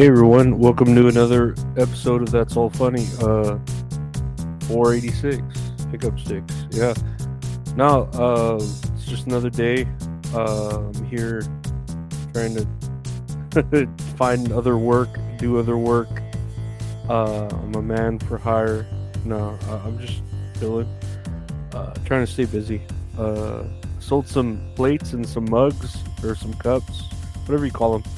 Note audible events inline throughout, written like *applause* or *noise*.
Hey everyone, welcome to another episode of That's All Funny. Uh 486 pickup sticks. Yeah. Now, uh it's just another day. Uh I'm here trying to *laughs* find other work, do other work. Uh I'm a man for hire. No, I'm just chilling. Uh trying to stay busy. Uh sold some plates and some mugs or some cups, whatever you call them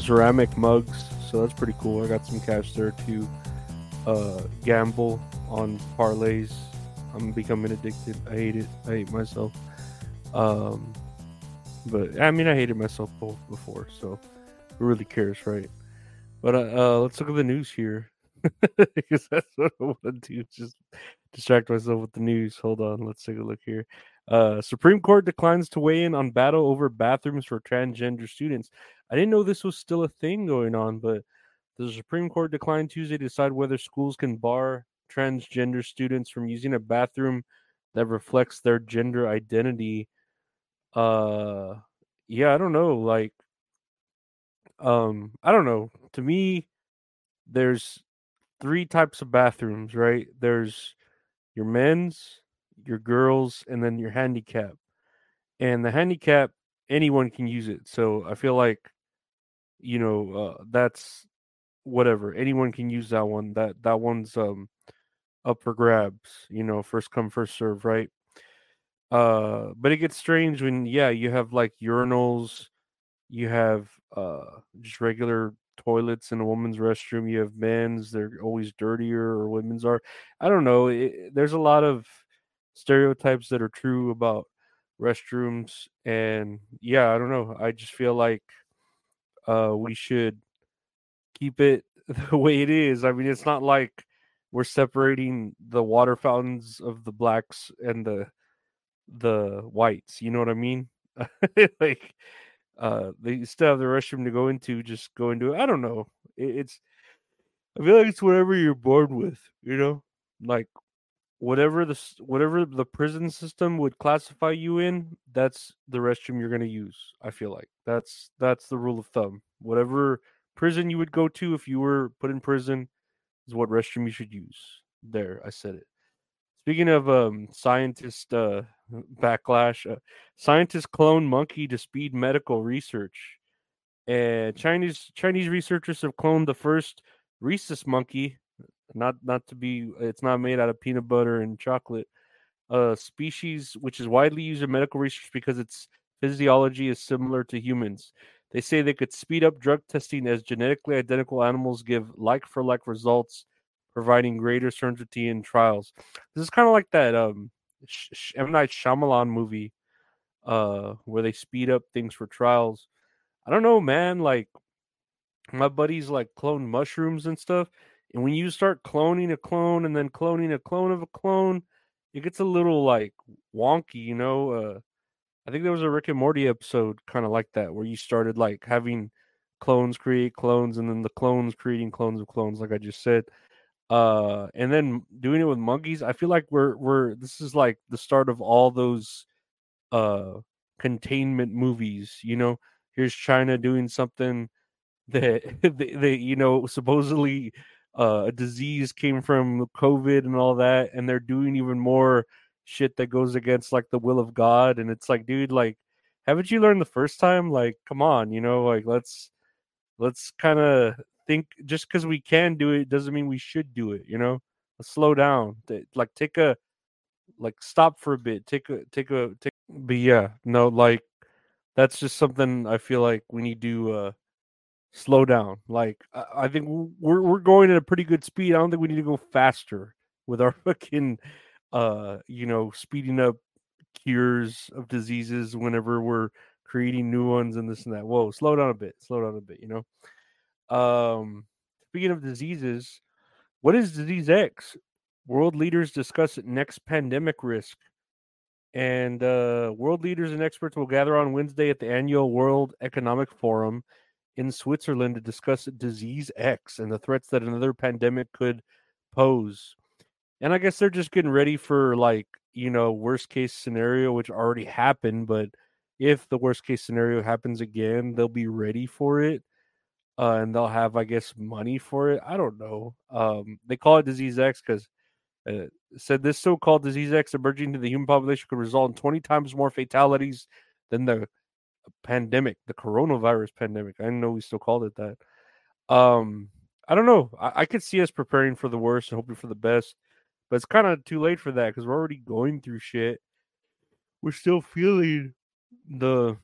ceramic mugs, so that's pretty cool. I got some cash there to uh, gamble on parlays. I'm becoming addicted. I hate it. I hate myself. Um, but I mean, I hated myself both before, so who really cares, right? But uh, uh, let's look at the news here *laughs* because that's what I want to do. Just distract myself with the news. Hold on, let's take a look here. Uh, Supreme Court declines to weigh in on battle over bathrooms for transgender students. I didn't know this was still a thing going on, but the Supreme Court declined Tuesday to decide whether schools can bar transgender students from using a bathroom that reflects their gender identity. Uh yeah, I don't know, like um I don't know. To me there's three types of bathrooms, right? There's your men's, your girls, and then your handicap. And the handicap anyone can use it. So I feel like you know uh, that's whatever anyone can use that one that that one's um up for grabs you know first come first serve right? Uh but it gets strange when yeah you have like urinals you have uh just regular toilets in a woman's restroom you have men's they're always dirtier or women's are i don't know it, there's a lot of stereotypes that are true about restrooms and yeah i don't know i just feel like uh, we should keep it *laughs* the way it is. I mean, it's not like we're separating the water fountains of the blacks and the the whites. You know what I mean? *laughs* like, uh, they still have the restroom to go into. Just go into it. I don't know. It, it's. I feel like it's whatever you're born with. You know, like whatever the whatever the prison system would classify you in, that's the restroom you're going to use. I feel like that's that's the rule of thumb. Whatever prison you would go to if you were put in prison is what restroom you should use. There, I said it. Speaking of um, scientist uh, *laughs* backlash, uh, scientists clone monkey to speed medical research, and Chinese Chinese researchers have cloned the first rhesus monkey not not to be it's not made out of peanut butter and chocolate a species which is widely used in medical research because its physiology is similar to humans. They say they could speed up drug testing as genetically identical animals give like for like results providing greater certainty in trials. This is kind of like that um M. Night Shyamalan movie uh where they speed up things for trials. I don't know man like my buddies like clone mushrooms and stuff and when you start cloning a clone and then cloning a clone of a clone, it gets a little like wonky, you know. Uh, I think there was a Rick and Morty episode kind of like that where you started like having clones create clones and then the clones creating clones of clones, like I just said. Uh, and then doing it with monkeys, I feel like we're we're this is like the start of all those uh containment movies, you know. Here's China doing something *laughs* that they, they you know supposedly uh, a disease came from COVID and all that, and they're doing even more shit that goes against like the will of God. And it's like, dude, like, haven't you learned the first time? Like, come on, you know, like let's let's kind of think just because we can do it doesn't mean we should do it, you know. Let's slow down. Like take a like stop for a bit. Take a take a take but yeah, no, like that's just something I feel like we need to uh slow down. Like I, think we're we're going at a pretty good speed. I don't think we need to go faster with our *laughs* fucking uh you know speeding up cures of diseases whenever we're creating new ones and this and that. Whoa, slow down a bit. Slow down a bit, you know. Um speaking of diseases, what is disease X? World leaders discuss next pandemic risk. And uh, world leaders and experts will gather on Wednesday at the annual World Economic Forum in Switzerland to discuss disease X and the threats that another pandemic could pose. And I guess they're just getting ready for like, you know, worst case scenario, which already happened. But if the worst case scenario happens again, they'll be ready for it. Uh, and they'll have, I guess, money for it. I don't know. Um, they call it disease X because uh, said this so-called disease X emerging to the human population could result in 20 times more fatalities than the pandemic, the coronavirus pandemic. I know we still called it that. Um, I don't know. I, I could see us preparing for the worst and hoping for the best, but it's kind of too late for that because we're already going through shit. We're still feeling the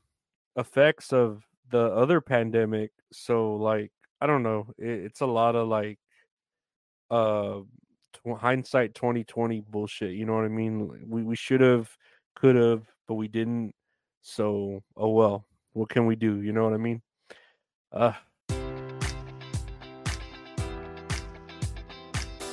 effects of the other pandemic. So, like, I don't know. It, it's a lot of like, uh, hindsight 2020 bullshit. You know what I mean? We we should have, could have, but we didn't. So oh well. What can we do? You know what I mean? Uh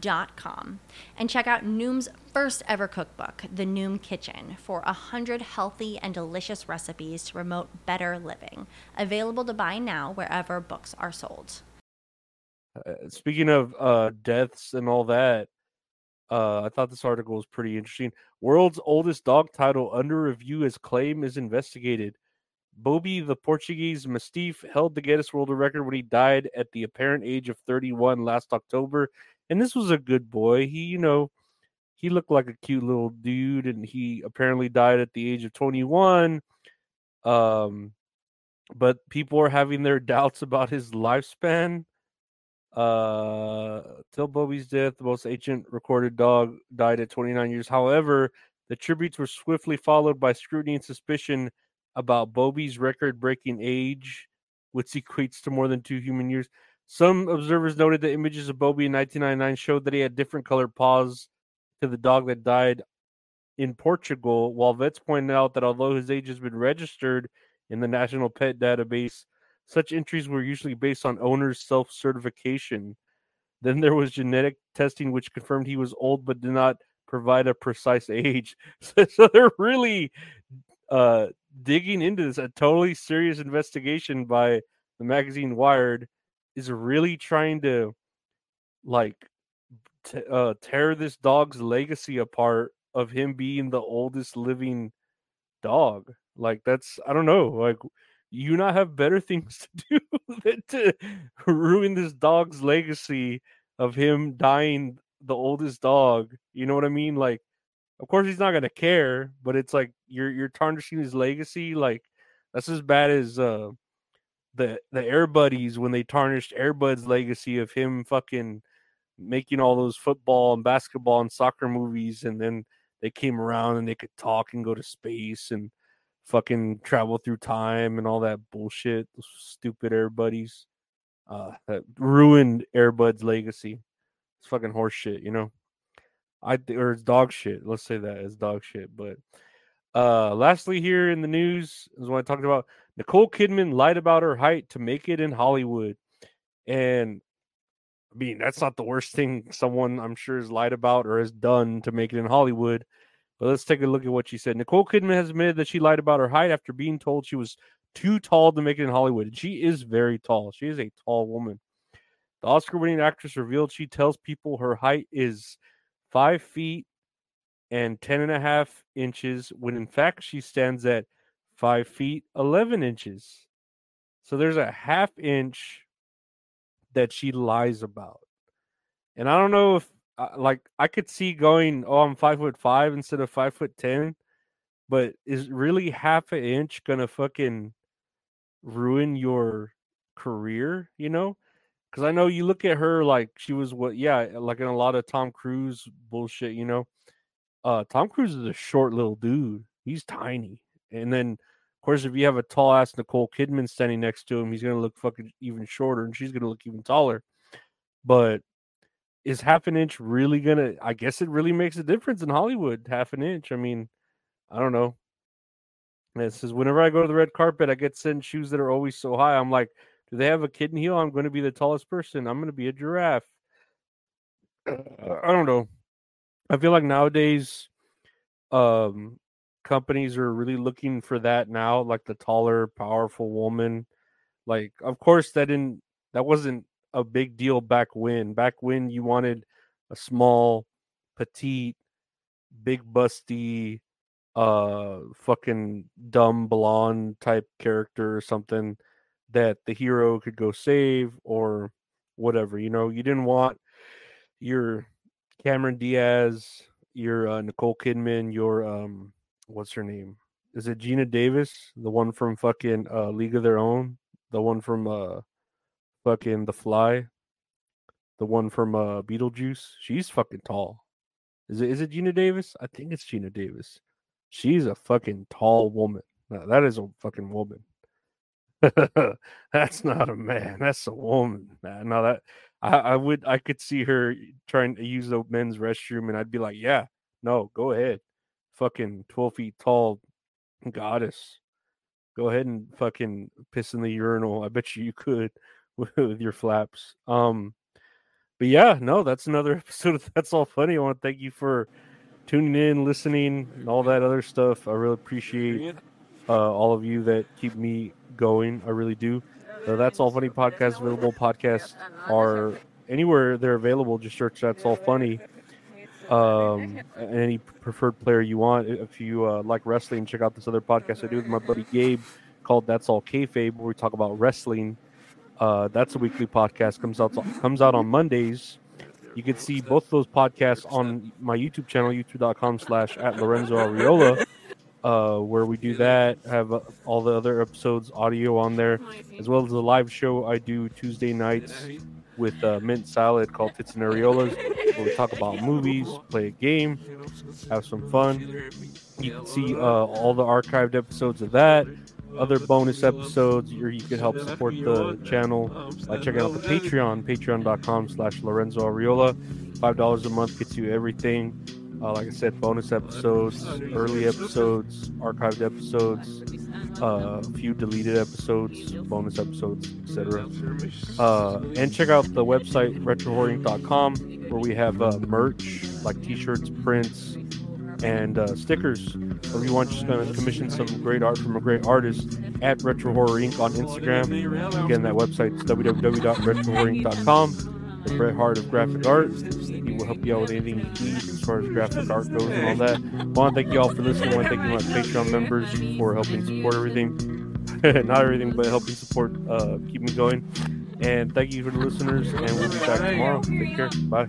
Dot com and check out Noom's first ever cookbook, The Noom Kitchen, for a hundred healthy and delicious recipes to promote better living. Available to buy now wherever books are sold. Uh, speaking of uh, deaths and all that, uh, I thought this article was pretty interesting. World's oldest dog title under review as claim is investigated. Bobby, the Portuguese Mastiff, held the Guinness World Record when he died at the apparent age of 31 last October. And this was a good boy. He, you know, he looked like a cute little dude, and he apparently died at the age of 21. Um, but people are having their *laughs* doubts about his lifespan. Uh, till Bobby's death, the most ancient recorded dog died at 29 years. However, the tributes were swiftly followed by scrutiny and suspicion about Bobby's record breaking age, which *laughs* equates to more than two human years. Some observers noted that images of Bobby in 1999 showed that he had different colored paws to the dog that died in Portugal, while vets pointed out that although his age has been registered in the National Pet Database, such entries were usually based on owner's self certification. Then there was genetic testing, which confirmed he was old but did not provide a precise age. *laughs* So, so they're really uh, digging into this. A totally serious investigation by the magazine Wired is really trying to like t- uh, tear this dog's legacy apart of him being the oldest living dog. Like that's I don't know. Like you not have better *laughs* things to do than to ruin this dog's legacy of him dying the oldest dog. You know what I mean? Like, of course he's not gonna care, but it's like you're you're tarnishing his legacy. Like that's as bad as uh the the Air Buddies when they tarnished Air Bud's legacy of him fucking making all those football and basketball and soccer movies, and then they came around and they could talk and go to space and fucking travel through time and all that bullshit. Those stupid Air Buddies uh, that ruined Air Bud's legacy. It's fucking horse shit, you know. I or it's dog shit. Let's say that it's dog shit. But uh, lastly, here in the news is what I talked about. Nicole Kidman lied about her height to make it in Hollywood, and I mean that's not the worst thing someone I'm sure has lied about or has done to make it in Hollywood. But let's take a look at what she said. Nicole Kidman has admitted that she lied about her height after being told she was too tall to make it in Hollywood. And she is very tall. She is a tall woman. The Oscar winning actress revealed she tells people her height is five feet and ten and a half inches, when in fact she stands at five feet, 11 inches. So there's a half inch that she lies about. And I don't know if uh, like I could see going, oh, I'm five foot five instead of five foot ten, but is really half an inch gonna fucking ruin your career? You know, because I know you look at her like she was what, yeah, like in a lot of Tom Cruise bullshit. You know, uh, Tom Cruise is a short little dude. He's tiny, and then of course if you have a tall ass Nicole Kidman standing next to him, he's gonna look fucking even shorter, and she's gonna look even taller. But is half an inch really gonna i guess it really makes a difference in hollywood half an inch. I mean i don't know. And it says whenever i go to the red carpet i get sent shoes that are always so high. I'm like do they have a kitten heel? I'm going to be the tallest person. I'm going to be a giraffe. I don't know. I feel like nowadays um companies are really looking for that now like the taller powerful woman like of course that didn't that wasn't a big deal back when. Back when you wanted a small, petite, big busty, uh, fucking dumb blonde type character or something that the hero could go save or whatever. You know, you didn't want your Cameron Diaz, your uh, Nicole Kidman, your um, what's her name? Is it Geena Davis, the one from fucking uh, League of Their Own, the one from uh, fucking The Fly, the one from uh Beetlejuice. She's fucking tall. Is it is it Geena Davis? I think it's Geena Davis. She's a fucking tall woman. No, that is a fucking woman. *laughs* That's not a man. That's a woman. Man. No, that I, I would I could see her trying to use the men's restroom and I'd be like, yeah, no, go ahead. Fucking twelve feet tall goddess. Go ahead and fucking piss in the urinal. I bet you you could *laughs* with your flaps. Um, but yeah, no, that's another *laughs* episode of That's All Funny. I want to thank you for tuning in, listening, and all that other stuff. I really appreciate uh, all of you that keep me going. I really do. Uh, that's all funny podcast available. Podcasts are anywhere they're available. Just search That's All Funny. Um, any preferred player you want. If you uh, like wrestling, check out this other podcast I do with my buddy Gabe called That's All Kayfabe, where we talk about wrestling uh, that's a weekly podcast comes out comes out on Mondays. You can see both those podcasts on my YouTube channel, youtube.com slash at Lorenzo Ariola, uh, where we do that. Have uh, all the other episodes audio on there, as well as the live show I do Tuesday nights with uh, Mint Salad called Tits and Areolas, where we talk about movies, play a game, have some fun. You can see uh, all the archived episodes of that, other bonus episodes, or you can help support the channel by checking out the Patreon, patreon.com slash Lorenzo Ariola. $5 a month gets you everything. Uh, like I said, bonus episodes, early episodes, archived episodes, uh, a few deleted episodes, bonus episodes, etc. Uh, and check out the website retrohorrorinc.com where we have uh, merch like T-shirts, prints, and uh, stickers. Or if you want, just going to commission some great art from a great artist at Retro Horror Inc. on Instagram. Again, that website is www.retrohorrorinc.com. Bret Hart of Graphic Art. He will help you out with anything you need as far as graphic art goes and all that. I want to thank you all for listening. I want to thank you, my Patreon members, for helping support everything. *laughs* Not everything, but helping support, uh, keep me going. And thank you for the listeners, and we'll be back tomorrow. Take care. Bye.